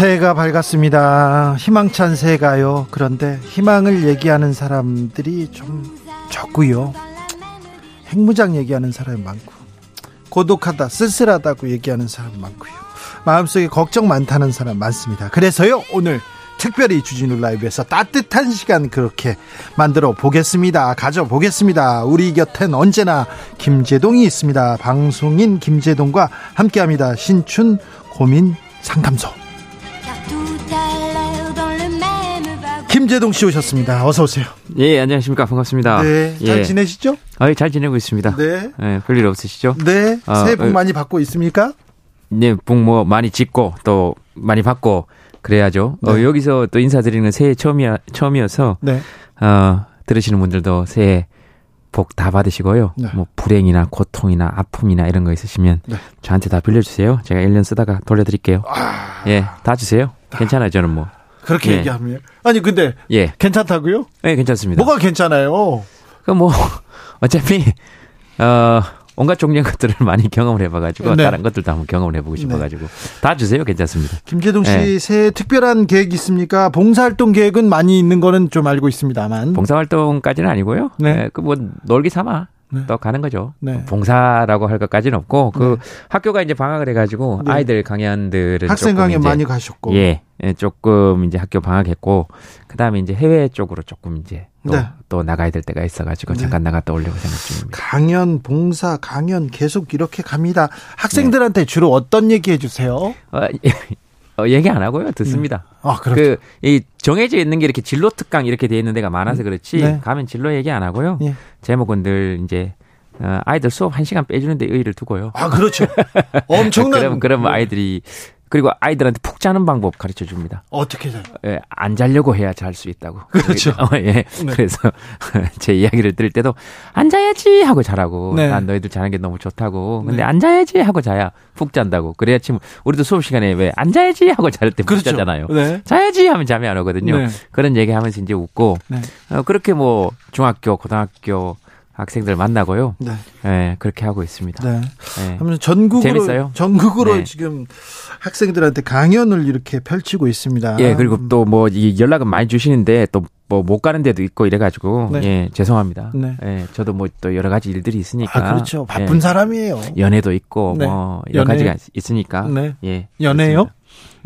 새해가 밝았습니다. 희망찬 새해가요. 그런데 희망을 얘기하는 사람들이 좀 적고요. 핵무장 얘기하는 사람이 많고 고독하다, 쓸쓸하다고 얘기하는 사람 많고요. 마음속에 걱정 많다는 사람 많습니다. 그래서요, 오늘 특별히 주진우 라이브에서 따뜻한 시간 그렇게 만들어 보겠습니다. 가져 보겠습니다. 우리 곁엔 언제나 김재동이 있습니다. 방송인 김재동과 함께 합니다. 신춘 고민 상담소. 김재동 씨 오셨습니다. 어서 오세요. 예, 안녕하십니까. 반갑습니다. 네, 잘 예. 지내시죠? 아, 잘 지내고 있습니다. 네. 예, 별일 없으시죠? 네, 아, 새해 복 어, 많이 받고 있습니까? 네, 복 뭐 많이 짓고 또 많이 받고 그래야죠. 네. 어, 여기서 또 인사드리는 새해 처음이야, 처음이어서 네. 어, 들으시는 분들도 새해 복 다 받으시고요. 네. 뭐 불행이나 고통이나 아픔이나 이런 거 있으시면 네. 저한테 다 빌려주세요. 제가 1년 쓰다가 돌려드릴게요. 아. 예, 다 주세요. 괜찮아요, 저는 뭐. 그렇게 예. 얘기하면 아니 근데 예, 괜찮다고요? 예, 괜찮습니다. 뭐가 괜찮아요? 그뭐 어차피 어 온갖 종류의 것들을 많이 경험을 해봐가지고 네. 다른 것들도 한번 경험을 해보고 싶어가지고 다 주세요 괜찮습니다. 김재동 씨 네. 새해 특별한 계획 있습니까? 봉사활동 계획은 많이 있는 거는 좀 알고 있습니다만. 봉사활동까지는 아니고요. 네. 그 뭐 놀기 삼아 네. 또 가는 거죠. 네. 봉사라고 할 것까지는 없고 그 네. 학교가 이제 방학을 해가지고 네. 아이들 강연들은 학생 강연 많이 가셨고. 예, 예, 조금 이제 학교 방학했고 그 다음에 이제 해외 쪽으로 조금 이제 또, 네. 또 나가야 될 때가 있어가지고 네. 잠깐 나갔다 오려고 생각 중입니다. 강연, 봉사, 강연 계속 이렇게 갑니다. 학생들한테 주로 어떤 얘기 해주세요? 어, 어, 얘기 안 하고요 듣습니다. 아, 그렇죠. 그, 이, 정해져 있는 게 이렇게 진로 특강 이렇게 돼 있는 데가 많아서 그렇지, 네. 가면 진로 얘기 안 하고요. 예. 제목은 늘 이제, 어, 아이들 수업 한 시간 빼주는데 의의를 두고요. 아, 그렇죠. 엄청난. 그러면, 그러면 아이들이, 그리고 아이들한테 푹 자는 방법 가르쳐 줍니다. 어떻게 해요? 예, 안 자려고 해야 잘 수 있다고. 그렇죠. 어, 예. 네. 그래서 제 이야기를 들을 때도 앉아야지 하고 자라고. 네. 난 너희들 자는 게 너무 좋다고. 근데 네. 앉아야지 하고 자야 푹 잔다고. 그래야지 뭐 우리도 수업 시간에 왜 앉아야지 하고 잘 때푹 그렇죠. 자잖아요. 네. 자야지 하면 잠이 안 오거든요. 네. 그런 얘기 하면서 이제 웃고 네. 어, 그렇게 뭐 중학교, 고등학교 학생들 만나고요. 네. 예, 그렇게 하고 있습니다. 네. 예. 하면 전국으로 재밌어요? 전국으로 네. 지금 학생들한테 강연을 이렇게 펼치고 있습니다. 예, 그리고 또 뭐 이 연락은 많이 주시는데 또 뭐 못 가는 데도 있고 이래 가지고 네. 예 죄송합니다. 네. 예, 저도 뭐 또 여러 가지 일들이 있으니까 아, 그렇죠. 바쁜 예, 사람이에요. 연애도 있고 네. 뭐 여러 연애. 가지가 있으니까 네. 예 연애요?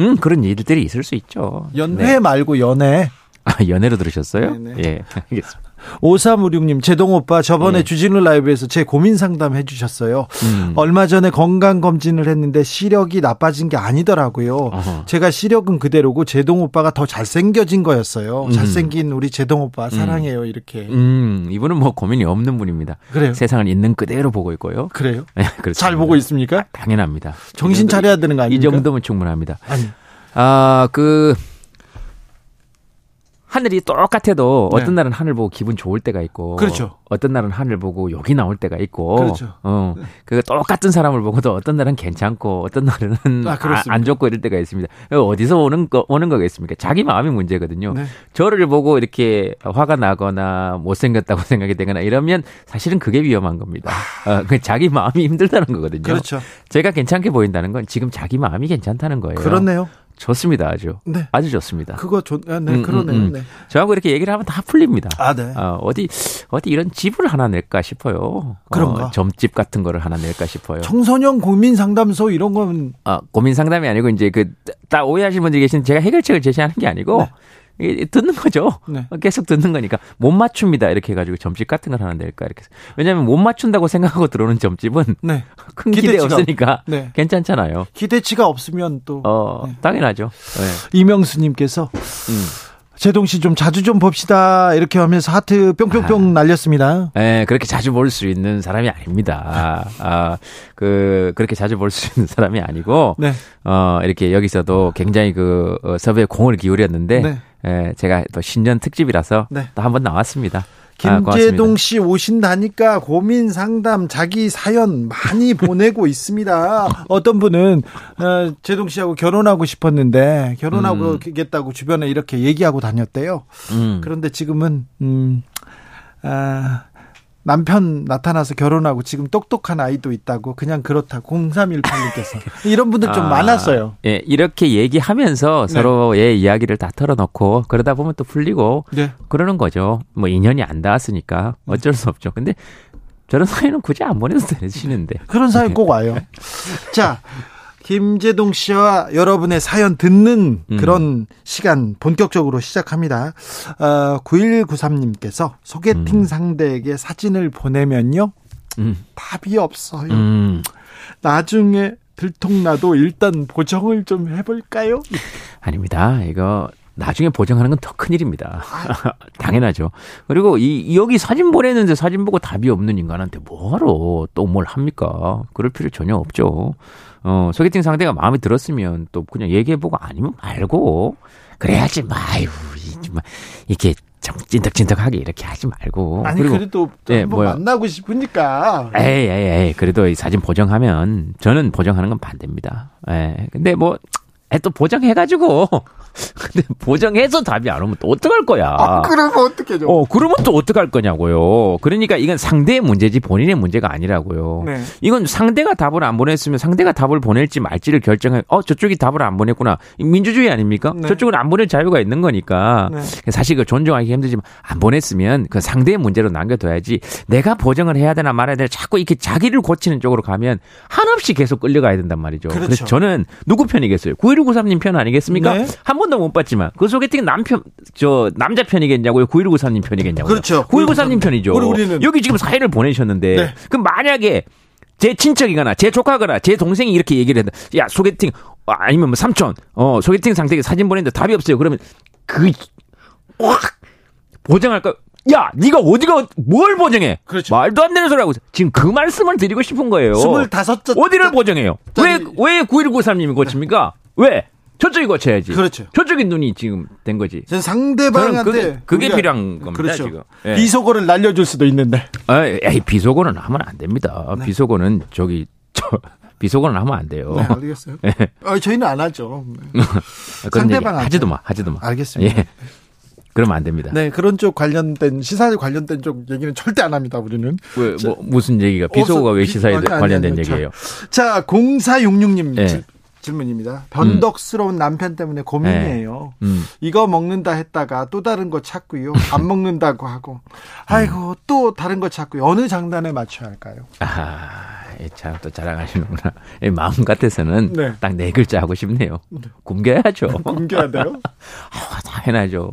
음 그런 일들이 있을 수 있죠. 네. 말고 연애. 아 연애로 들으셨어요? 네네. 예 알겠습니다. 5356님, 제동 오빠 저번에 예. 주진우 라이브에서 제 고민 상담 해주셨어요. 음. 얼마 전에 건강검진을 했는데 시력이 나빠진 게 아니더라고요. 어허. 제가 시력은 그대로고 제동 오빠가 더 잘생겨진 거였어요. 음. 잘생긴 우리 제동 오빠 사랑해요. 이렇게. 음 이분은 뭐 고민이 없는 분입니다. 그래요? 세상을 있는 그대로 보고 있고요. 그래요? 예, 그렇습니다. 잘 보고 있습니까? 당연합니다. 정신 이 차려야 되는 거이 아닙니까? 정도면 충분합니다. 아니, 아, 그, 하늘이 똑같아도 네. 어떤 날은 하늘 보고 기분 좋을 때가 있고. 그렇죠. 어떤 날은 하늘 보고 욕이 나올 때가 있고. 그렇죠. 어. 그 똑같은 사람을 보고도 어떤 날은 괜찮고 어떤 날은 아, 아. 안 좋고 이럴 때가 있습니다. 어디서 오는 거, 오는 거겠습니까? 자기 마음이 문제거든요. 네. 저를 보고 이렇게 화가 나거나 못생겼다고 생각이 되거나 이러면 사실은 그게 위험한 겁니다. 어, 그 자기 마음이 힘들다는 거거든요. 아. 그렇죠. 제가 괜찮게 보인다는 건 지금 자기 마음이 괜찮다는 거예요. 그렇네요. 좋습니다, 아주. 네. 아주 좋습니다. 그거 좋, 아, 네, 음, 그러네요. 음, 음. 네. 저하고 이렇게 얘기를 하면 다 풀립니다. 아, 네. 어, 어디, 어디 이런 집을 하나 낼까 싶어요. 그런가? 어, 점집 같은 거를 하나 낼까 싶어요. 청소년 고민 상담소 이런 건 아, 고민 상담이 아니고 이제 그, 딱 오해하시는 분들이 계시는데 제가 해결책을 제시하는 게 아니고 네. 듣는 거죠. 네. 계속 듣는 거니까 못 맞춥니다. 이렇게 해가지고 점집 같은 걸 하나 낼까 이렇게. 왜냐하면 못 맞춘다고 생각하고 들어오는 점집은 네. 큰 기대 기대치가 없으니까 네. 괜찮잖아요. 기대치가 없으면 또 어, 네. 당연하죠. 네. 이명수님께서 음. 제동 씨 좀 자주 좀 봅시다 이렇게 하면서 하트 뿅뿅뿅 날렸습니다. 예, 그렇게 자주 볼 수 있는 사람이 아닙니다. 아, 그, 그렇게 자주 볼 수 있는 사람이 아니고, 네. 어, 이렇게 여기서도 굉장히 그, 어, 섭외에 공을 기울였는데, 네. 예, 제가 또 신년 특집이라서 네. 또 한 번 나왔습니다. 김재동 아, 씨 오신다니까 고민 상담 자기 사연 많이 보내고 있습니다. 어떤 분은 어, 재동 씨하고 결혼하고 싶었는데 결혼하고 겠다고 주변에 이렇게 얘기하고 다녔대요. 음. 그런데 지금은 음, 아, 남편 나타나서 결혼하고 지금 똑똑한 아이도 있다고 그냥 그렇다 0318님께서 이런 분들 좀 아, 많았어요. 예, 이렇게 얘기하면서 네. 서로의 이야기를 다 털어놓고 그러다 보면 또 풀리고 네. 그러는 거죠. 뭐 인연이 안 닿았으니까 어쩔 수 없죠. 근데 저런 사연은 굳이 안 보내도 되시는데. 그런 사연 꼭 와요. 자, 김재동 씨와 여러분의 사연 듣는 음. 그런 시간 본격적으로 시작합니다. 어, 9193님께서 소개팅 음. 상대에게 사진을 보내면요. 음, 답이 없어요. 음. 나중에 들통나도 일단 보정을 좀 해볼까요? 아닙니다. 이거 나중에 보정하는 건 더 큰일입니다. 당연하죠. 그리고 이 여기 사진 보내는데 사진 보고 답이 없는 인간한테 뭐하러 또 뭘 합니까? 그럴 필요 전혀 없죠. 어, 소개팅 상대가 마음에 들었으면 또 그냥 얘기해보고 아니면 말고 그래야지 마유 이렇게 참 찐득찐득하게 이렇게 하지 말고 아니 그리고 그래도 예, 뭐야. 만나고 싶으니까. 에이, 에이, 에이, 그래도 이 사진 보정하면 저는 보정하는 건 반대입니다. 예. 근데 뭐, 에, 또 보정해가지고. 근데 보정해서 답이 안 오면 또 어떡할 거야. 아, 그러면 어떻게 죠 어, 그러면 또 어떡할 거냐고요. 그러니까 이건 상대의 문제지 본인의 문제가 아니라고요. 네. 이건 상대가 답을 안 보냈으면 상대가 답을 보낼지 말지를 결정해. 어, 저쪽이 답을 안 보냈구나. 민주주의 아닙니까? 네. 저쪽은 안 보낼 자유가 있는 거니까. 네. 사실 그 존중하기 힘들지만 안 보냈으면 그 상대의 문제로 남겨둬야지 내가 보정을 해야 되나 말아야 되나 자꾸 이렇게 자기를 고치는 쪽으로 가면 한없이 계속 끌려가야 된단 말이죠. 그렇죠. 래서 저는 누구 편이겠어요? 9193님 편 아니겠습니까? 네. 한번 도 못 봤지만 그 소개팅 남편 저 남자 편이겠냐고요? 9193님 편이겠냐고요? 그렇죠. 9193님 편이죠. 우리- 우리는- 여기 지금 사연을 보내셨는데 네. 그럼 만약에 제 친척이거나 제 조카거나 제 동생이 이렇게 얘기를 한다. 야 소개팅 어, 아니면 뭐 삼촌 어 소개팅 상대에게 사진 보냈는데 답이 없어요. 그러면 그 확 보정할까? 야, 네가 어디가 뭘 보정해? 그렇죠. 말도 안 되는 소리하고 있어. 지금 그 말씀을 드리고 싶은 거예요. 스물다섯 자- 어디를 보정해요? 왜 왜 9193님이 고칩니까? 왜? 저쪽이 고쳐야지. 그렇죠. 저쪽이 눈이 지금 된 거지. 전 상대방한테 그게- 그게 우리가- 필요한 겁니다, 그렇죠. 지금. 예. 비속어를 날려줄 수도 있는데. 아, 에이, 비속어는 하면 안 됩니다. 네. 비속어는 저기 저 비속어는 하면 안 돼요. 네, 알겠어요. 예. 아, 저희는 안 하죠. 네. 상대방한테. 하지도 마, 하지도 마. 알겠습니다. 예. 그러면 안 됩니다. 네, 그런 쪽 관련된 시사 관련된 쪽 얘기는 절대 안 합니다. 우리는. 왜, 뭐, 무슨 얘기가 비속어가 왜 비- 시사에 아니, 아니, 관련된 아니, 얘기예요? 자, 0466님 예. 질- 질문입니다. 변덕스러운 남편 때문에 고민이에요. 음. 이거 먹는다 했다가 또 다른 거 찾고요. 안 먹는다고 하고. 아이고, 또 다른 거 찾고요. 어느 장단에 맞춰야 할까요? 아, 참또 자랑하시는구나. 이 마음 같아서는 네. 딱네 글자 하고 싶네요. 굶겨야죠. 굶겨야 돼요? 아, 당연하죠.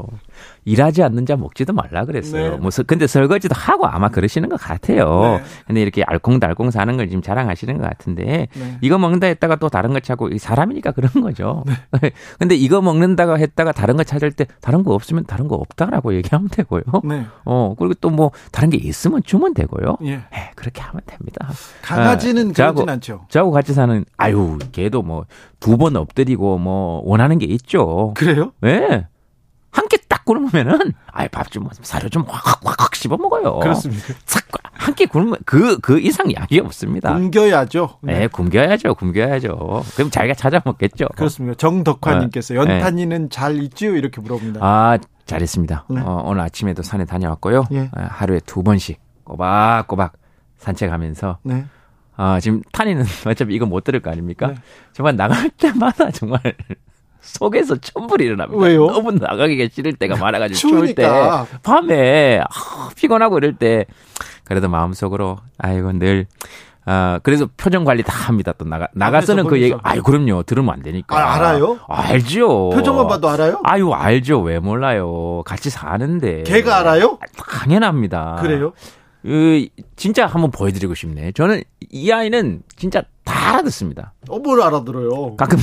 일하지 않는 자 먹지도 말라 그랬어요. 네. 뭐, 서- 근데 설거지도 하고 아마 그러시는 것 같아요. 네. 근데 이렇게 알콩달콩 사는 걸 지금 자랑하시는 것 같은데, 네. 이거 먹는다 했다가 또 다른 거 찾고, 이 사람이니까 그런 거죠. 네. 근데 이거 먹는다가 했다가 다른 거 찾을 때, 다른 거 없으면 다른 거 없다라고 얘기하면 되고요. 네. 어, 그리고 또 뭐, 다른 게 있으면 주면 되고요. 예. 예, 그렇게 하면 됩니다. 강아지는 아, 저하고- 않죠. 저하고 같이 사는, 아유, 걔도 뭐, 두 번 엎드리고 뭐, 원하는 게 있죠. 그래요? 예. 딱 굶으면은, 아이, 밥 좀, 사료 좀 확, 확, 확 씹어 먹어요. 그렇습니다. 한끼 굶으면 그, 그 이상 약이 없습니다. 굶겨야죠. 예, 굶겨야죠, 굶겨야죠. 그럼 자기가 찾아 먹겠죠. 그렇습니다. 정덕화님께서 네. 연탄이는 잘 있지요? 이렇게 물어봅니다. 아, 잘했습니다. 네. 어, 오늘 아침에도 산에 다녀왔고요. 예. 아, 하루에 두 번씩 꼬박꼬박 산책하면서 네. 아, 지금 탄이는 어차피 이거 못 들을 거 아닙니까? 네. 정말 나갈 때마다 정말 속에서 천불이 일어납니다. 왜요? 너무 나가기가 싫을 때가 많아가지고 추울 때. 밤에 아, 피곤하고 이럴 때 그래도 마음속으로 아이고 늘 아, 그래서 표정 관리 다 합니다. 또 나가, 나가서는 그 얘기. 아유, 그럼요. 들으면 안 되니까. 아, 알아요? 알죠. 표정만 봐도 알아요? 아유, 알죠. 왜 몰라요. 같이 사는데. 걔가 알아요? 당연합니다. 그래요? 그, 진짜 한번 보여드리고 싶네. 저는 이 아이는 진짜 다 알아듣습니다. 어, 뭘 알아들어요? 가끔,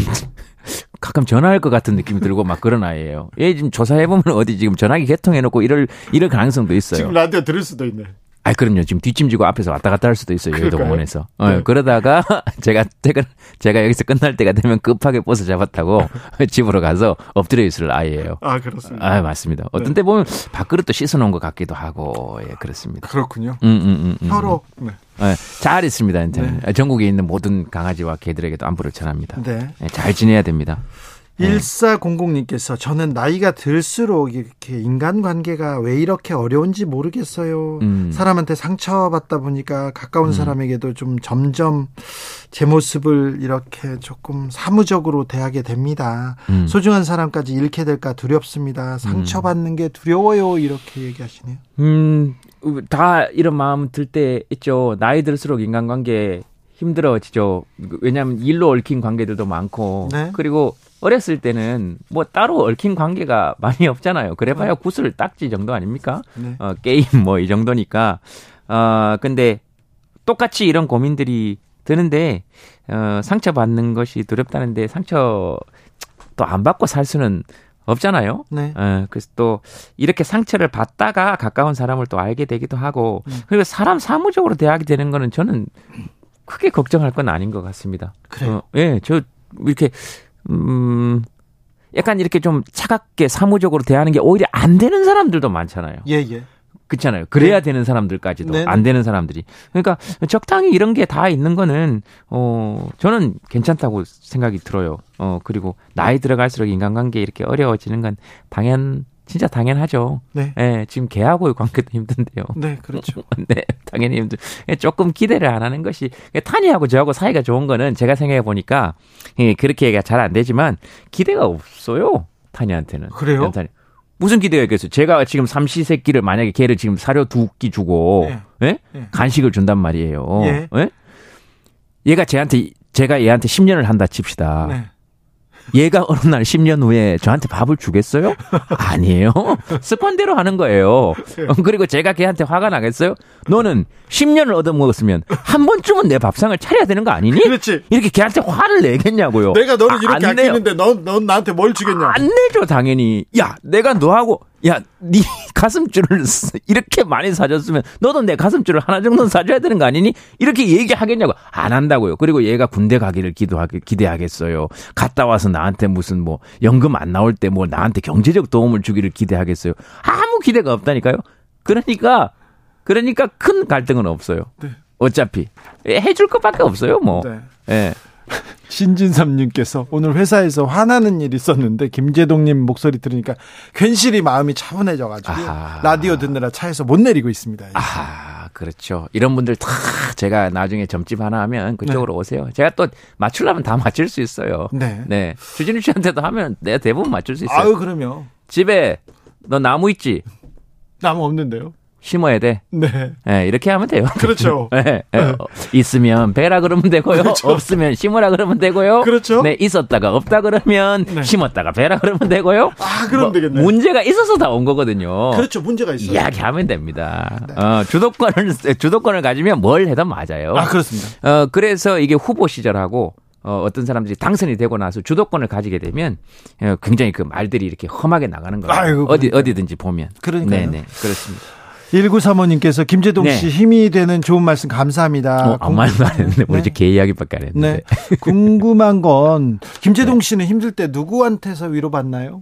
가끔 전화할 것 같은 느낌이 들고 막 그런 아이예요. 얘 지금 조사해보면 어디 지금 전화기 개통해놓고 이럴, 이럴 가능성도 있어요. 지금 라디오 들을 수도 있네. 아, 그럼요. 지금 뒷짐지고 앞에서 왔다 갔다 할 수도 있어요. 여의도? 공원에서. 어, 네. 그러다가 제가 퇴근, 제가 여기서 끝날 때가 되면 급하게 버스 잡았다고 집으로 가서 엎드려 있을 아이예요. 아 그렇습니다. 아, 맞습니다. 어떤 네. 때 보면 밥그릇도 씻어놓은 것 같기도 하고, 예, 그렇습니다. 그렇군요. 음, 음, 음, 음. 서로 네. 예, 잘 있습니다, 인터넷. 네. 전국에 있는 모든 강아지와 개들에게도 안부를 전합니다. 네. 예, 잘 지내야 됩니다. 1400님께서 저는 나이가 들수록 이렇게 인간관계가 왜 이렇게 어려운지 모르겠어요. 음. 사람한테 상처받다 보니까 가까운 사람에게도 좀 점점 제 모습을 이렇게 조금 사무적으로 대하게 됩니다. 음. 소중한 사람까지 잃게 될까 두렵습니다. 상처받는 게 두려워요. 이렇게 얘기하시네요. 음, 다 이런 마음 들 때 있죠. 나이 들수록 인간관계 힘들어지죠. 왜냐하면 일로 얽힌 관계들도 많고, 네. 그리고 어렸을 때는 뭐 따로 얽힌 관계가 많이 없잖아요. 그래봐야 구슬 딱지 정도 아닙니까? 네. 어, 게임 뭐 이 정도니까. 어, 근데 똑같이 이런 고민들이 드는데, 어, 상처 받는 것이 두렵다는데 상처 또 안 받고 살 수는 없잖아요. 네. 어, 그래서 또 이렇게 상처를 받다가 가까운 사람을 또 알게 되기도 하고 음. 그리고 사람 사무적으로 대하게 되는 거는 저는 크게 걱정할 건 아닌 것 같습니다. 그래요? 어, 예, 저 이렇게 음 약간 이렇게 좀 차갑게 사무적으로 대하는 게 오히려 안 되는 사람들도 많잖아요. 예, 예. 그렇잖아요. 그래야 되는 사람들까지도 네, 네. 안 되는 사람들이. 그러니까 적당히 이런 게 다 있는 거는 어 저는 괜찮다고 생각이 들어요. 어 그리고 나이 들어갈수록 인간관계 이렇게 어려워지는 건 당연 진짜 당연하죠. 네. 예, 지금 개하고의 관계도 힘든데요. 네, 그렇죠. 네, 당연히 힘들. 조금 기대를 안 하는 것이 타니하고 저하고 사이가 좋은 거는 제가 생각해 보니까 예, 그렇게 얘기가 잘 안 되지만 기대가 없어요. 타니한테는. 그래요? 연탄이. 무슨 기대가 있겠어요? 제가 지금 삼시세끼를 만약에 걔를 지금 사료 두 끼 주고 예. 예? 예. 간식을 준단 말이에요. 예. 예? 얘가 쟤한테 제가 얘한테 10년을 한다 칩시다. 네. 얘가 어느 날 10년 후에 저한테 밥을 주겠어요? 아니에요. 습관대로 하는 거예요. 네. 어, 그리고 제가 걔한테 화가 나겠어요? 너는 10년을 얻어먹었으면 한 번쯤은 내 밥상을 차려야 되는 거 아니니? 그렇지. 이렇게 걔한테 화를 내겠냐고요. 내가 너를 아, 이렇게 안 내요. 아끼는데 넌, 넌 나한테 뭘 주겠냐? 안 내죠, 당연히. 야, 내가 너하고, 야, 네 가슴줄을 쓰- 이렇게 많이 사줬으면 너도 내 가슴줄을 하나 정도는 사줘야 되는 거 아니니? 이렇게 얘기하겠냐고. 안 한다고요. 그리고 얘가 군대 가기를 기도하게, 기대하겠어요. 갔다 와서 나한테 무슨 뭐, 연금 안 나올 때 뭐 나한테 경제적 도움을 주기를 기대하겠어요. 아무 기대가 없다니까요. 그러니까, 그러니까 큰 갈등은 없어요. 네. 어차피. 예, 해줄 것밖에 없어요, 뭐. 네. 예. 신진삼님께서 오늘 회사에서 화나는 일이 있었는데 김재동님 목소리 들으니까 괜시리 마음이 차분해져가지고 아하. 라디오 듣느라 차에서 못 내리고 있습니다. 아, 그렇죠. 이런 분들 다 제가 나중에 점집 하나 하면 그쪽으로 오세요. 제가 또 맞추려면 다 맞출 수 있어요. 네. 네. 주진우 씨한테도 하면 내가 대부분 맞출 수 있어요. 아유 그러면 집에 너 나무 있지? 나무 없는데요. 심어야 돼. 네. 예, 이렇게 하면 돼요. 그렇죠. 예, 예. 어, 있으면 배라 그러면 되고요. 그렇죠. 없으면 심으라 그러면 되고요. 그렇죠. 네, 있었다가 없다 그러면 네. 심었다가 배라 그러면 되고요. 아 그럼 뭐, 되겠네. 문제가 있어서 다 온 거거든요. 그렇죠. 문제가 있어요. 이야기하면 됩니다. 어, 주도권을 주도권을 가지면 뭘 해도 맞아요. 아 그렇습니다. 어, 그래서 이게 후보 시절하고 어, 어떤 사람들이 당선이 되고 나서 주도권을 가지게 되면 어, 굉장히 그 말들이 이렇게 험하게 나가는 거예요. 아이고, 어디 그러니까요. 어디든지 보면. 그러니까요. 네네 그렇습니다. 1935님께서 김재동 네. 씨 힘이 되는 좋은 말씀 감사합니다. 어, 아무 말도 안 했는데 우리 네. 이제 개 이야기밖에 안 했는데. 네. 궁금한 건 네. 김재동 씨는 힘들 때 누구한테서 위로받나요?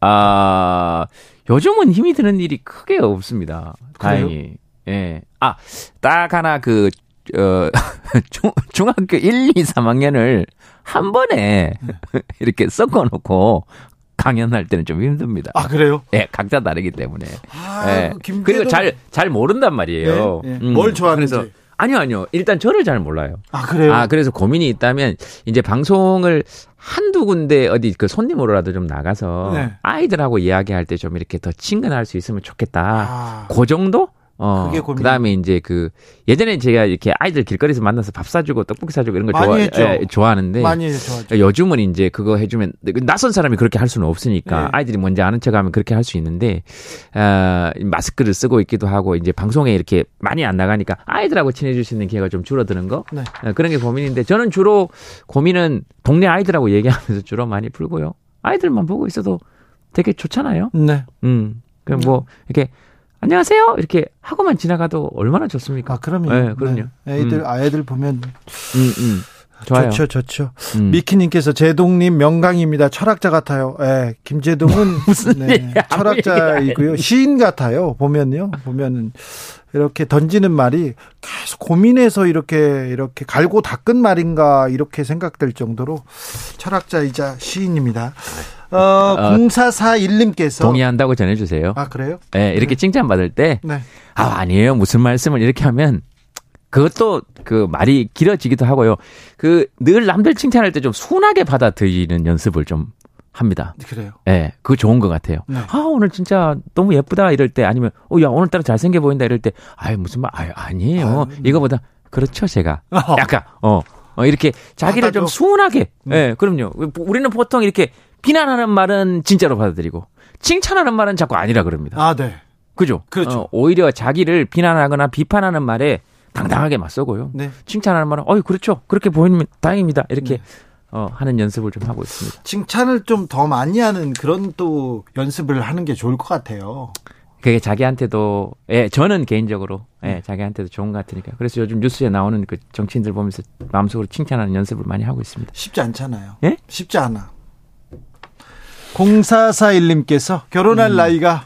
아 요즘은 힘이 드는 일이 크게 없습니다. 그래요? 다행히. 예. 아, 딱 하나 그, 어, 중, 중학교 1, 2, 3학년을 한 번에 이렇게 섞어 놓고 강연할 때는 좀 힘듭니다. 아 그래요? 예, 각자 다르기 때문에. 아, 예. 김재동- 그리고 잘, 잘 모른단 말이에요. 네, 네. 뭘 좋아하는지. 그래서 아니요, 아니요. 일단 저를 잘 몰라요. 아 그래요? 아, 그래서 고민이 있다면 이제 방송을 한두 군데 어디 그 손님으로라도 좀 나가서 네. 아이들하고 이야기할 때 좀 이렇게 더 친근할 수 있으면 좋겠다. 아, 그 정도? 어. 그게 고민. 그다음에 이제 그 예전에 제가 이렇게 아이들 길거리에서 만나서 밥 사주고 떡볶이 사주고 이런 거 많이 좋아. 예, 좋아하는데 많이 좋아하죠. 요즘은 이제 그거 해주면 낯선 사람이 그렇게 할 수는 없으니까 네. 아이들이 먼저 아는 척하면 그렇게 할 수 있는데 아, 마스크를 쓰고 있기도 하고 이제 방송에 이렇게 많이 안 나가니까 아이들하고 친해질 수 있는 기회가 좀 줄어드는 거 네. 어, 그런 게 고민인데 저는 주로 고민은 동네 아이들하고 얘기하면서 주로 많이 풀고요 아이들만 보고 있어도 되게 좋잖아요. 네. 음, 그뭐 이렇게 안녕하세요 이렇게 하고만 지나가도 얼마나 좋습니까? 아, 그럼요. 네, 그럼요. 네. 애들 음. 아이들 보면 음, 음. 좋아요. 좋죠, 좋죠. 음. 미키님께서 제동님 명강입니다. 철학자 같아요. 예, 김제동은 무슨 네, 철학자이고요. 시인 같아요. 보면요, 보면은 이렇게 던지는 말이 계속 고민해서 이렇게 이렇게 갈고 닦은 말인가 이렇게 생각될 정도로 철학자이자 시인입니다. 어, 0441님께서 동의한다고 전해주세요. 아 그래요? 네, 이렇게 칭찬 받을 때 네. 아, 아니에요. 무슨 말씀을 이렇게 하면 그것도 그 말이 길어지기도 하고요. 그 늘 남들 칭찬할 때 좀 순하게 받아들이는 연습을 좀 합니다. 그래요. 예, 네, 그거 좋은 것 같아요. 네. 아, 오늘 진짜 너무 예쁘다 이럴 때 아니면 어, 야, 오늘따라 잘생겨 보인다 이럴 때 아이, 무슨 말, 아유, 아니에요. 아유, 네. 이거보다 그렇죠, 제가. 어. 약간, 어, 어, 이렇게 자기를 받아줘. 좀 순하게, 예, 네. 그럼요. 우리는 보통 이렇게 비난하는 말은 진짜로 받아들이고 칭찬하는 말은 자꾸 아니라 그럽니다. 아 네. 그죠? 그렇죠. 어, 오히려 자기를 비난하거나 비판하는 말에 당당하게 맞서고요. 네. 칭찬하는 말은 어이 그렇죠. 그렇게 보이면 다행입니다. 이렇게 네. 어, 하는 연습을 좀 하고 있습니다. 칭찬을 좀 더 많이 하는 그런 또 연습을 하는 게 좋을 것 같아요. 그게 자기한테도 예, 저는 개인적으로 네. 예, 자기한테도 좋은 것 같으니까. 그래서 요즘 뉴스에 나오는 그 정치인들 보면서 마음속으로 칭찬하는 연습을 많이 하고 있습니다. 쉽지 않잖아요. 예? 쉽지 않아. 0441님께서 결혼할 나이가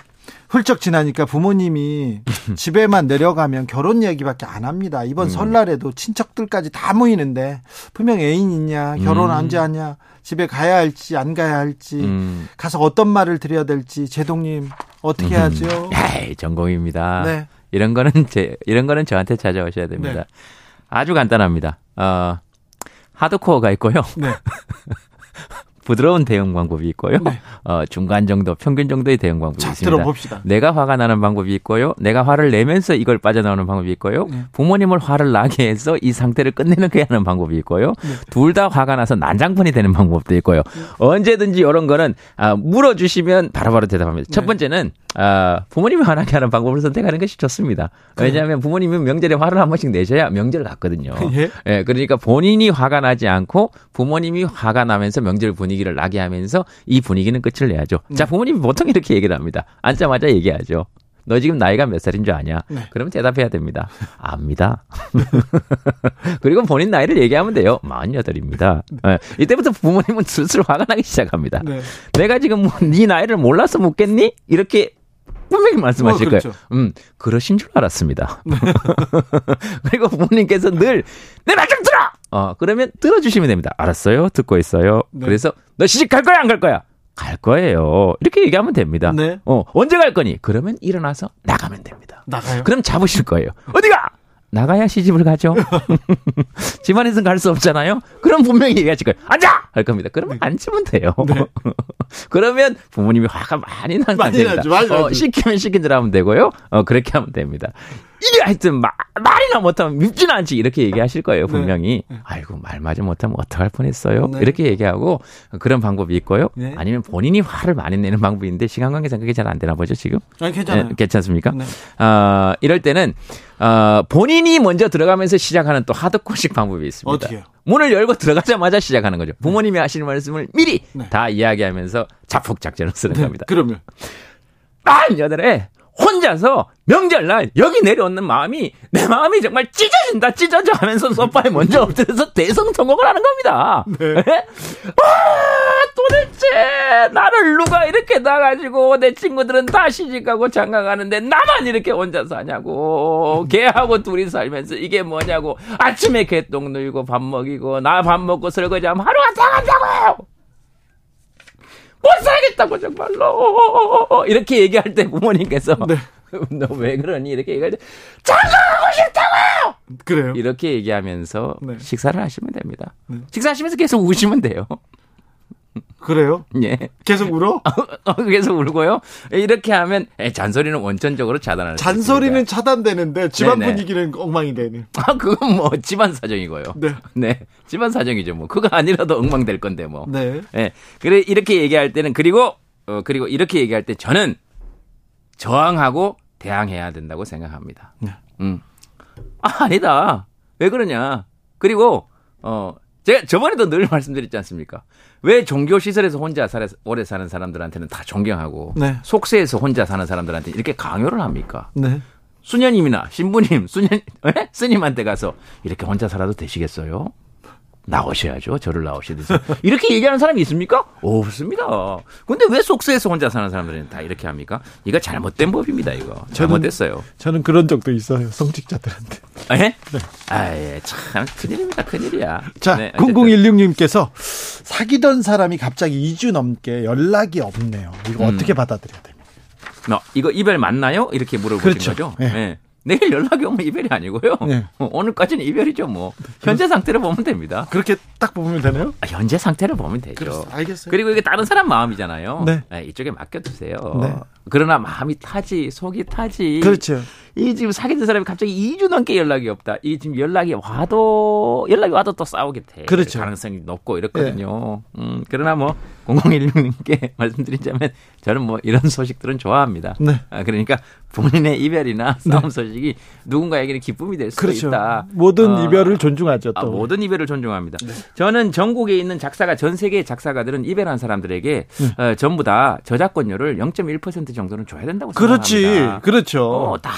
훌쩍 지나니까 부모님이 집에만 내려가면 결혼 얘기밖에 안 합니다. 이번 설날에도 친척들까지 다 모이는데 분명 애인 있냐, 결혼 음. 언제 하냐, 집에 가야 할지 안 가야 할지, 음. 가서 어떤 말을 드려야 될지 제동님 어떻게 하죠? 에이, 전공입니다. 네. 이런 거는 제 이런 거는 저한테 찾아오셔야 됩니다. 네. 아주 간단합니다. 어, 하드코어가 있고요. 네. 부드러운 대응 방법이 있고요. 네. 어, 중간 정도, 평균 정도의 대응 방법이 자, 있습니다. 들어봅시다. 내가 화가 나는 방법이 있고요. 내가 화를 내면서 이걸 빠져나오는 방법이 있고요. 네. 부모님을 화를 나게 해서 이 상태를 끝내는 게 하는 방법이 있고요. 네. 둘다 화가 나서 난장판이 되는 방법도 있고요. 언제든지 이런 거는 아, 물어주시면 바로바로 대답합니다. 첫 네. 번째는 아, 부모님이 화나게 하는 방법을 선택하는 것이 좋습니다. 왜냐하면 부모님은 명절에 화를 한 번씩 내셔야 명절 같거든요. 예. 예, 그러니까 본인이 화가 나지 않고 부모님이 화가 나면서 명절 분위기를 나게 하면서 이 분위기는 끝을 내야죠. 네. 자, 부모님이 보통 이렇게 얘기를 합니다. 앉자마자 얘기하죠. 너 지금 나이가 몇 살인 줄 아냐? 네. 그러면 대답해야 됩니다. 압니다. 그리고 본인 나이를 얘기하면 돼요. 48입니다. 예, 이때부터 부모님은 슬슬 화가 나기 시작합니다. 네. 내가 지금 뭐 네 나이를 몰라서 묻겠니? 이렇게 분명히 말씀하실 어, 그렇죠. 거예요. 음, 그러신 줄 알았습니다. 그리고 부모님께서 늘 내 말 좀 들어. 어, 그러면 들어주시면 됩니다. 알았어요. 듣고 있어요. 네. 그래서 너 시집 갈 거야 안 갈 거야? 갈 거예요. 이렇게 얘기하면 됩니다. 네. 어, 언제 갈 거니? 그러면 일어나서 나가면 됩니다. 나가요. 그럼 잡으실 거예요. 어디가? 나가야 시집을 가죠. 집안에서는 갈 수 없잖아요. 그럼 분명히 얘기하실 거예요. 앉아! 할 겁니다. 그러면 앉으면 돼요. 그러면 부모님이 화가 많이 난 많이 상태입니다. 나죠, 많이 어, 나죠. 시키면 시킨 대로 하면 되고요. 어, 그렇게 하면 됩니다. 이게 하여튼 마, 말이나 못하면 밉지는 않지 이렇게 얘기하실 거예요 분명히 아이고 말 마저 못하면 어떡할 뻔했어요 네. 이렇게 얘기하고 그런 방법이 있고요 네. 아니면 본인이 화를 많이 내는 방법이 있는데 시간 관계상 그게 잘 안 되나 보죠 지금 아니, 괜찮아요. 예, 괜찮습니까? 네. 어, 이럴 때는 어, 본인이 먼저 들어가면서 시작하는 또 하드코식 방법이 있습니다. 어떻게요? 문을 열고 들어가자마자 시작하는 거죠. 부모님이 하시는 말씀을 미리 네. 다 이야기하면서 자폭 작전을 쓰는 겁니다. 그러면 만 여덟에 혼자서 명절날 여기 내려오는 마음이 내 마음이 정말 찢어진다 찢어져 하면서 소파에 먼저 엎드려서 대성통곡을 하는 겁니다. 네. 아, 도대체 나를 누가 이렇게 나가지고 내 친구들은 다 시집가고 장가가는데 나만 이렇게 혼자 사냐고 걔하고 둘이 살면서 이게 뭐냐고 아침에 개똥 누이고 밥 먹이고 나 밥 먹고 설거지하면 하루가 다 간다고 못 살겠다고 정말로 이렇게 얘기할 때 부모님께서 네. 너왜 그러니 이렇게 얘기할 때 장가가고 싶다고 그래요. 이렇게 얘기하면서 네. 식사를 하시면 됩니다. 네. 식사하시면서 계속 우시면 돼요. 그래요? 예. 계속 울어? 어, 계속 울고요. 이렇게 하면 에, 잔소리는 원천적으로 차단할 수 잔소리는. 차단되는데 집안 네네. 분위기는 엉망이 되네. 아 그건 뭐 집안 사정이고요. 네. 네. 집안 사정이죠. 뭐 그거 아니라도 엉망될 건데 뭐. 네. 예. 그래 이렇게 얘기할 때는 그리고 어 그리고 이렇게 얘기할 때 저는 저항하고 대항해야 된다고 생각합니다. 네. 음. 아, 아니다. 왜 그러냐. 그리고 어 제가 저번에도 늘 말씀드렸지 않습니까? 왜 종교 시설에서 혼자 살아, 오래 사는 사람들한테는 다 존경하고 네. 속세에서 혼자 사는 사람들한테 이렇게 강요를 합니까? 네. 수녀님이나 신부님, 수녀 에? 스님한테 가서 이렇게 혼자 살아도 되시겠어요? 나오셔야죠. 저를 나오셔야 돼서 이렇게 얘기하는 사람이 있습니까? 없습니다. 근데 왜 속세에서 혼자 사는 사람들은 다 이렇게 합니까? 이거 잘못된 법입니다, 이거. 잘못됐어요. 저는 그런 적도 있어요. 성직자들한테. 예? 네. 아, 예. 참, 큰일입니다. 큰일이야. 자, 네, 어쨌든. 0016님께서 사귀던 사람이 갑자기 2주 넘게 연락이 없네요. 이거 음. 어떻게 받아들여야 됩니까? 너, 이거 이별 맞나요? 이렇게 물어보신 그렇죠. 거죠? 예. 네. 내일 연락이 오면 이별이 아니고요. 네. 어, 오늘까지는 이별이죠, 뭐. 현재 상태를 보면 됩니다. 그렇게 딱 보면 되나요? 아, 현재 상태를 보면 되죠. 그렇- 알겠어요. 그리고 이게 다른 사람 마음이잖아요. 네. 네, 이쪽에 맡겨두세요. 네. 그러나 마음이 타지, 속이 타지. 그렇죠. 이 지금 사귀는 사람이 갑자기 2주 넘게 연락이 없다. 이 지금 연락이 와도 연락이 와도 또 싸우게 돼. 그렇죠. 가능성이 높고 이렇거든요. 음, 그러나 뭐 0016님께 말씀드리자면 저는 뭐 이런 소식들은 좋아합니다. 네. 아, 그러니까 본인의 이별이나 싸움 소식이 누군가에게는 기쁨이 될 수도 그렇죠. 있다. 모든 어, 이별을 존중하죠. 또. 아, 모든 이별을 존중합니다. 저는 전국에 있는 작사가 전 세계의 작사가들은 이별한 사람들에게 어, 전부 다 저작권료를 0.1% 정도는 줘야 된다고 그렇지. 생각합니다. 그렇죠. 어, 다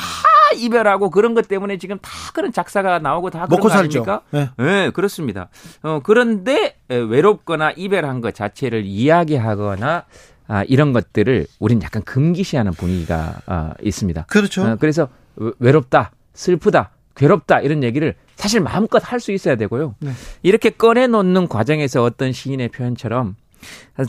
이별하고 그런 것 때문에 지금 다 그런 작사가 나오고 다 그런 먹고 거 살죠. 아닙니까? 네. 네, 그렇습니다. 어, 그런데 에, 외롭거나 이별한 것 자체를 이야기하거나 아, 이런 것들을 우린 약간 금기시하는 분위기가 아, 있습니다. 그렇죠. 어, 그래서 외- 외롭다, 슬프다, 괴롭다 이런 얘기를 사실 마음껏 할 수 있어야 되고요. 네. 이렇게 꺼내놓는 과정에서 어떤 시인의 표현처럼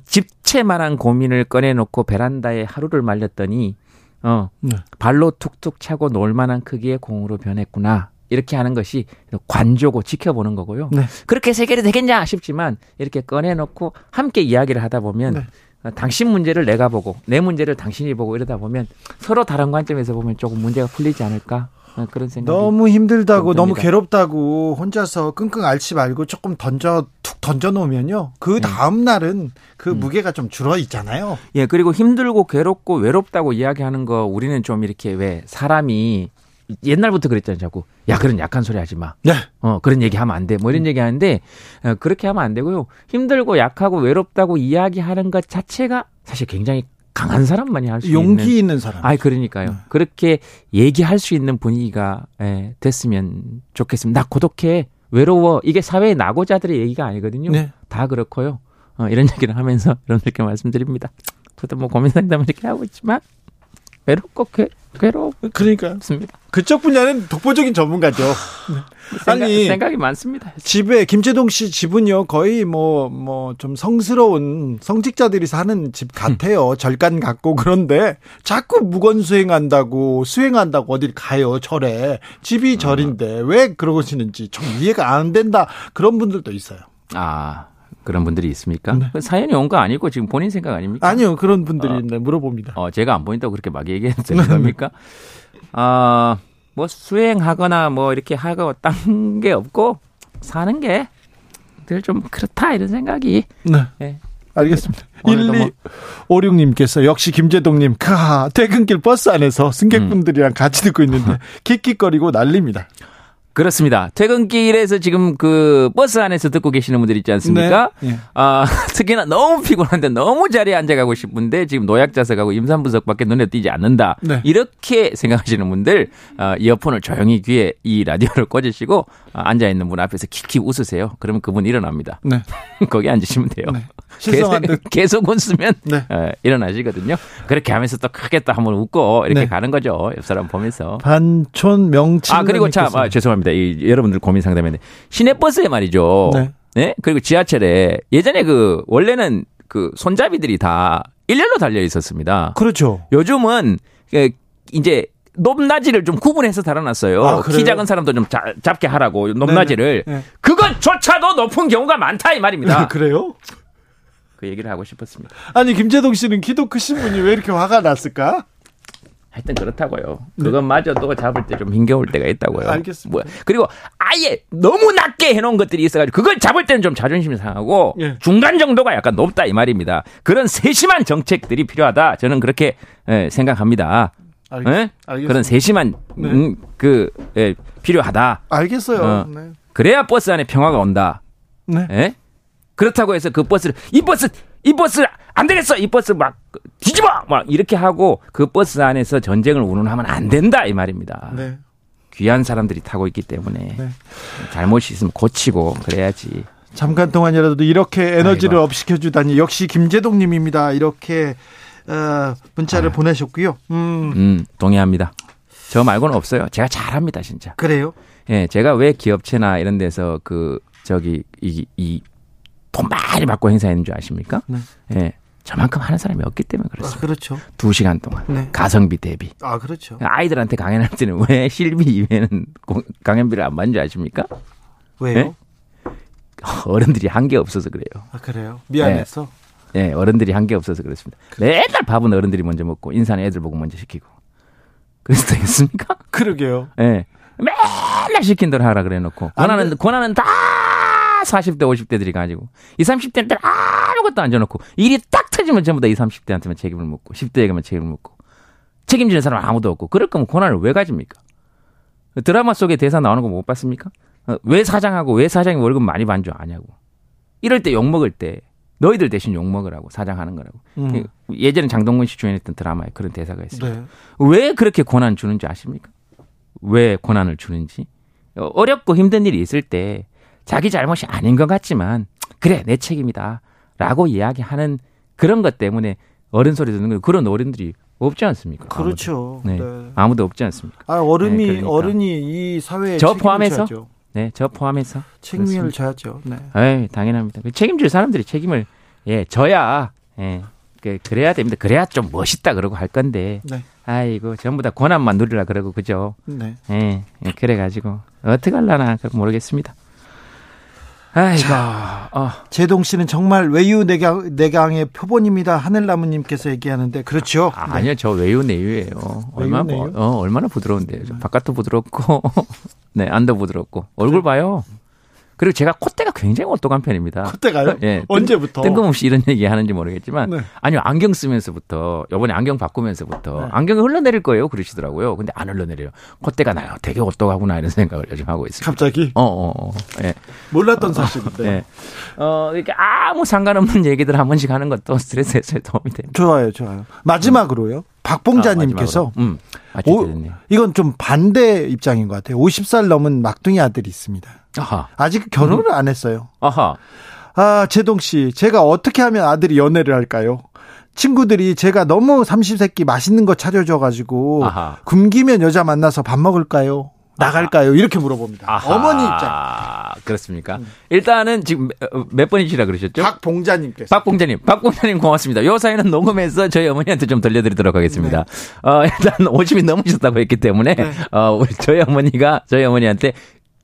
집채만한 고민을 꺼내놓고 베란다에 하루를 말렸더니 어 네. 발로 툭툭 차고 놀 만한 크기의 공으로 변했구나. 이렇게 하는 것이 관조고 지켜보는 거고요. 네. 그렇게 해결이 되겠냐 싶지만 이렇게 꺼내놓고 함께 이야기를 하다 보면 네. 어, 당신 문제를 내가 보고 내 문제를 당신이 보고 이러다 보면 서로 다른 관점에서 보면 조금 문제가 풀리지 않을까 어, 그런 생각이 너무 힘들다고 좀 너무. 괴롭다고 혼자서 끙끙 앓지 말고 조금 던져 툭 던져 놓으면요. 그 다음 날은 그 무게가 좀 줄어 있잖아요. 예, 그리고 힘들고 괴롭고 외롭다고 이야기하는 거 우리는 좀 이렇게 왜 사람이 옛날부터 그랬잖아요, 자꾸. 야, 그런 약한 소리 하지 마. 네. 어, 그런 얘기 하면 안 돼. 뭐 이런 얘기 하는데, 어, 그렇게 하면 안 되고요. 힘들고 약하고 외롭다고 이야기하는 것 자체가 사실 굉장히 강한 사람만이 할 수 있는. 용기 있는 사람. 아이, 그러니까요. 그렇게 얘기할 수 있는 분위기가 예, 됐으면 좋겠습니다. 나 고독해. 외로워. 이게 사회의 낙오자들의 얘기가 아니거든요. 네. 다 그렇고요. 어, 이런 얘기를 하면서 여러분들께 말씀드립니다. 저도 뭐 고민 상담을 이렇게 하고 있지만 외롭고 괴, 괴롭습니다. 그러니까 그쪽 분야는 독보적인 전문가죠. 생각, 아니. 생각이 많습니다. 집에 김재동 씨 집은요 거의 뭐 뭐 좀 성스러운 성직자들이 사는 집 같아요 절간 같고 그런데 자꾸 무건 수행한다고 수행한다고 어딜 가요 절에 집이 절인데 왜 그러시는지 좀 이해가 안 된다 그런 분들도 있어요 아 그런 분들이 있습니까? 그 사연이 온 거 아니고 지금 본인 생각 아닙니까? 아니요 그런 분들이 있는데 물어봅니다 어, 제가 안 보인다고 그렇게 막 얘기해도 되는 겁니까? 아, 뭐 수행하거나 뭐 이렇게 하고 딴 게 없고 사는 게 늘 좀 그렇다 이런 생각이 네 예. 알겠습니다. 오늘도 뭐- 1256님께서 역시 김재동님, 카, 퇴근길 버스 안에서 승객분들이랑 같이 듣고 있는데 킥킥거리고 난립니다. 그렇습니다. 퇴근길에서 지금 그 버스 안에서 듣고 계시는 분들 있지 않습니까? 네. 예. 아, 특히나 너무 피곤한데 너무 자리에 앉아가고 싶은데 지금 노약 자석하고 임산부석밖에 눈에 띄지 않는다. 네. 이렇게 생각하시는 분들 어, 이어폰을 조용히 귀에 이 라디오를 꽂으시고 어, 앉아 있는 분 앞에서 킥킥 웃으세요. 그러면 그분 일어납니다. 네. 거기 앉으시면 돼요. 네. 계속, 듯. 계속 웃으면 네. 어, 일어나시거든요. 그렇게 하면서 또 크게 또 한번 웃고 이렇게 네. 가는 거죠. 옆 사람 보면서. 반촌 명칭. 아 그리고 참 아, 죄송합니다. 이, 여러분들 고민 상담인데 시내버스에 말이죠. 네. 네. 그리고 지하철에 예전에 그 원래는 그 손잡이들이 다 일렬로 달려 있었습니다. 그렇죠. 요즘은 그 이제 높낮이를 좀 구분해서 달아놨어요. 아? 키 작은 사람도 좀 자- 잡게 하라고 높낮이를. 네네. 네. 그것조차도 높은 경우가 많다 이 말입니다. 그래요? 그 얘기를 하고 싶었습니다. 아니 김재동 씨는 키도 크신 분이 왜 이렇게 화가 났을까? 하여튼 그렇다고요. 그것마저도 잡을 때 좀 힘겨울 때가 있다고요. 네. 알겠습니다. 뭐, 그리고 아예 너무 낮게 해놓은 것들이 있어가지고 그걸 잡을 때는 좀 자존심이 상하고 예. 중간 정도가 약간 높다 이 말입니다. 그런 세심한 정책들이 필요하다. 저는 그렇게 예, 생각합니다. 알겠- 예? 알겠습니다. 그런 세심한 네. 음, 그 예, 필요하다. 알겠어요. 어. 네. 그래야 버스 안에 평화가 온다. 네. 예? 그렇다고 해서 그 버스를 이 버스 이 버스 안 되겠어 이 버스 막 뒤집어 막 이렇게 하고 그 버스 안에서 전쟁을 운운하면 안 된다 이 말입니다. 네. 귀한 사람들이 타고 있기 때문에 네. 잘못이 있으면 고치고 그래야지. 잠깐 동안이라도 이렇게 에너지를. up시켜 주다니 역시 김제동 님입니다. 이렇게 어, 문자를 아유. 보내셨고요. 음. 음 동의합니다. 저 말고는 없어요. 제가 잘합니다 진짜. 그래요? 예, 제가 왜 기업체나 이런 데서 그 저기 이 이 돈 많이 받고 행사했는 줄 아십니까? 네. 예. 저만큼 하는 사람이 없기 때문에 아, 그렇습니다. 그렇죠. 두 시간 동안 네. 가성비 대비 아, 그렇죠. 아이들한테 강연할 때는 왜 실비 이외에는 공- 강연비를 안 받는 줄 아십니까? 왜요? 네? 어른들이 한 게 없어서 그래요. 아, 그래요. 미안해서. 예, 어른들이 한 게 없어서 그렇습니다. 맨날 밥은 어른들이 먼저 먹고 인사는 애들 보고 먼저 시키고. 그래서 되겠습니까? 그러게요. 예. 맨날 시킨 대로 하라 그래 놓고. 안 권한은, 권한은 다 40대, 50대들이 가지고. 20, 30대는 아무것도 안 줘놓고. 일이 딱 터지면 전부 다 20, 30대한테만 책임을 묻고. 10대에게만 책임을 묻고. 책임지는 사람 아무도 없고. 그럴 거면 권한을 왜 가집니까? 드라마 속에 대사 나오는 거 못 봤습니까? 어, 왜 사장하고 왜 사장이 월급 많이 반주 아냐고. 이럴 때 욕먹을 때 너희들 대신 욕먹으라고 사장하는 거라고. 음. 예전에 장동건 씨 주연했던 드라마에 그런 대사가 있어요. 네. 왜 그렇게 권한 주는지 아십니까? 왜 권한을 주는지? 어, 어렵고 힘든 일이 있을 때 자기 잘못이 아닌 것 같지만 그래 내 책임이다 라고 이야기하는 그런 것 때문에 어른 소리 듣는 거 그런 어른들이 없지 않습니까? 그렇죠. 아무도, 네. 네. 아무도 없지 않습니까? 아, 어른이 네, 그러니까. 어른이 이 사회에 저 포함해서? 져야죠. 네, 저 포함해서 책임을. 져야죠. 네. 에이, 당연합니다. 그 책임질 사람들이 책임을 예 져야 예 그, 그래야 됩니다. 그래야 좀 멋있다 그러고 할 건데 네. 아이고 전부 다 권한만 누리라 그러고 그죠? 네. 예, 예, 그래 가지고 어떻게 할라나 모르겠습니다. 아이고, 어, 제동 씨는 정말 외유 내강, 내강의 표본입니다. 하늘나무님께서 얘기하는데 그렇죠. 아, 아니요 저 외유 내유예요. 얼마나 외유, 뭐-? 어 얼마나 부드러운데요. 저 바깥도 부드럽고 네 안도 부드럽고 얼굴 봐요. 그리고 제가 콧대가 굉장히 오똑한 편입니다. 콧대가요? 예, 뜬- 언제부터? 뜬금없이 이런 얘기 하는지 모르겠지만 네. 아니요 안경 쓰면서부터 요번에 안경 바꾸면서부터 네. 안경이 흘러내릴 거예요 그러시더라고요. 근데 안 흘러내려요. 콧대가 나요. 되게 오똑하구나 이런 생각을 요즘 하고 있습니다. 갑자기 어, 어, 어. 예. 몰랐던 사실인데. 예. 어, 이렇게 아무 상관없는 얘기들 한 번씩 하는 것도 스트레스 해소에 도움이 됩니다. 좋아요, 좋아요. 마지막으로요. 박봉자님께서 아. 음. 아. 이건 좀 반대 입장인 것 같아요. 50살 넘은 막둥이 아들이 있습니다. 아하. 아직 결혼을 안 했어요. 아하. 아, 제동 씨, 제가 어떻게 하면 아들이 연애를 할까요? 친구들이 제가 너무 삼시세끼 맛있는 거 차려줘가지고 아하. 굶기면 여자 만나서 밥 먹을까요? 나갈까요? 이렇게 물어봅니다. 아하. 어머니 입장. 그렇습니까? 일단은 지금 몇- 몇 번이시라 그러셨죠? 박봉자님께서. 박봉자님, 박봉자님 고맙습니다. 요 사연은 녹음해서 저희 어머니한테 좀 들려드리도록 하겠습니다. 어, 일단 50이 넘으셨다고 했기 때문에, 네. 어, 우리 저희 어머니가 저희 어머니한테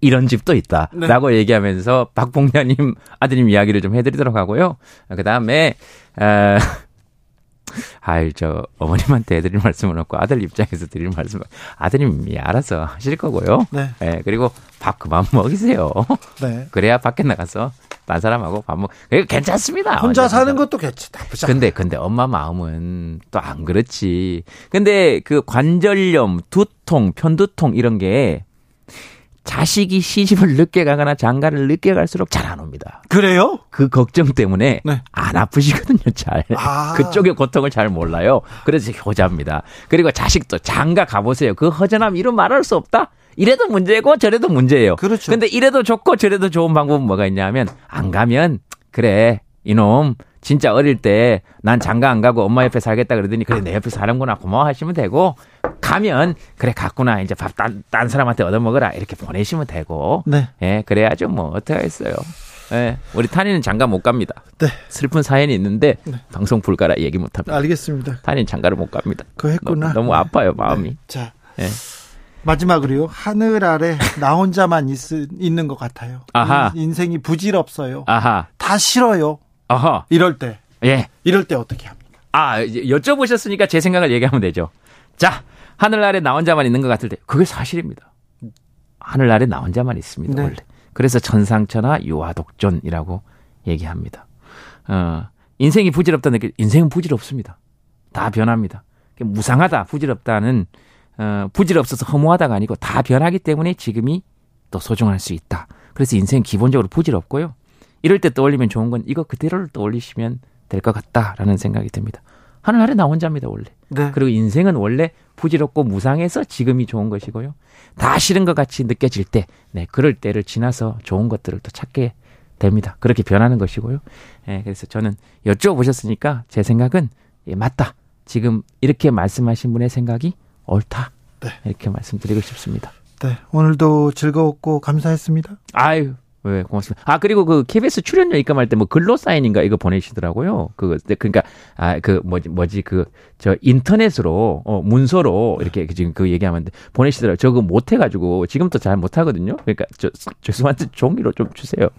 이런 집도 있다. 네. 라고 얘기하면서 박봉자님 아드님 이야기를 좀 해드리도록 하고요. 그 다음에, 어, 아이, 저, 어머님한테 드릴 말씀은 없고 아들 입장에서 드릴 말씀은 아드님이 알아서 하실 거고요. 네. 예, 그리고 밥 그만 먹이세요. 네. 그래야 밖에 나가서 딴 사람하고 밥 먹, 괜찮습니다. 혼자 사는. 것도 괜찮, 나쁘지 않아요. 근데 근데 엄마 마음은 또 안 그렇지. 근데 그 관절염, 두통, 편두통 이런 게 자식이 시집을 늦게 가거나 장가를 늦게 갈수록 잘 안 옵니다. 그래요? 그 걱정 때문에 네. 안 아프시거든요, 잘. 아. 그쪽의 고통을 잘 몰라요. 그래서 효자입니다. 그리고 자식도 장가 가보세요. 그 허전함 이런 말할 수 없다? 이래도 문제고 저래도 문제예요. 그렇죠. 근데 이래도 좋고 저래도 좋은 방법은 뭐가 있냐면 안 가면 그래 이놈 진짜 어릴 때 난 장가 안 가고 엄마 옆에 살겠다 그러더니 그래 내 옆에 사는구나 고마워 하시면 되고 가면 그래 갔구나 이제 밥딴 딴 사람한테 얻어먹어라 이렇게 보내시면 되고 네. 예 그래야죠 뭐 어떻게 하겠어요 예 우리 탄이는 장가 못 갑니다 네. 슬픈 사연이 있는데 방송 불가라 얘기 못 합니다 알겠습니다. 탄이는 장가를 못 갑니다 그거 했구나. 너무, 너무 아파요 마음이 네. 자. 예. 마지막으로요. 하늘 아래 나 혼자만 있, 있는 것 같아요. 아하. 인- 인생이 부질없어요. 아하 다 싫어요. 어허 이럴 때. 예 이럴 때 어떻게 합니까? 아, 여쭤보셨으니까 제 생각을 얘기하면 되죠. 자, 하늘 아래 나 혼자만 있는 것 같을 때, 그게 사실입니다. 하늘 아래 나 혼자만 있습니다, 네. 원래. 그래서 천상천하 유화독존이라고 얘기합니다. 어, 인생이 부질없다는 게, 인생은 부질없습니다. 다 변합니다. 무상하다, 부질없다는, 어, 부질없어서 허무하다가 아니고 다 변하기 때문에 지금이 또 소중할 수 있다. 그래서 인생은 기본적으로 부질없고요. 이럴 때 떠올리면 좋은 건 이거 그대로를 떠올리시면 될 것 같다라는 생각이 듭니다. 하늘 아래 나 혼자입니다 원래. 네. 그리고 인생은 원래 부질없고 무상해서 지금이 좋은 것이고요. 다 싫은 것 같이 느껴질 때, 네, 그럴 때를 지나서 좋은 것들을 또 찾게 됩니다. 그렇게 변하는 것이고요. 예, 그래서 저는 여쭤보셨으니까 제 생각은 예, 맞다. 지금 이렇게 말씀하신 분의 생각이 옳다. 네. 이렇게 말씀드리고 싶습니다. 네. 오늘도 즐거웠고 감사했습니다. 아유, 왜 고맙습니다. 아 그리고 그 KBS 출연료 입금할 때뭐 근로 사인인가 이거 보내시더라고요. 그거 그러니까 아 그 뭐지 뭐지 그 저 인터넷으로 어 문서로 이렇게 지금 그 얘기하면 보내시더라고요. 저거 못 해가지고 지금도 잘 못 하거든요. 그러니까 저 죄송한데 종이로 좀 주세요.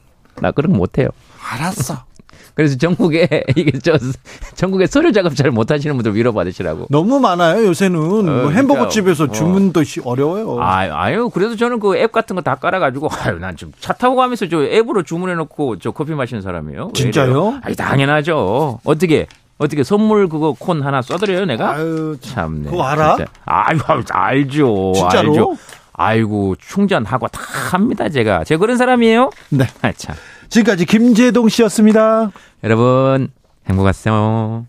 나 그런 거 못 해요. 알았어. 그래서 전국에 이게 저 전국에 서류 작업 잘 못하시는 분들 위로 받으시라고. 너무 많아요. 요새는 뭐 햄버거 진짜. 집에서 어. 주문도 시- 어려워요. 아, 아유, 그래도 저는 그 앱 같은 거 다 깔아가지고, 아유, 난 지금 차 타고 가면서 저 앱으로 주문해놓고 저 커피 마시는 사람이에요. 왜 진짜요? 아니, 당연하죠. 어떻게, 어떻게 선물 그거 콘 하나 써드려요, 내가? 아유, 참네. 그거 알아? 진짜. 아유, 알죠. 진짜로? 알죠. 아이고, 충전하고 다 합니다, 제가. 제가 그런 사람이에요? 네. 아, 참. 지금까지 김재동 씨였습니다. 여러분, 행복하세요.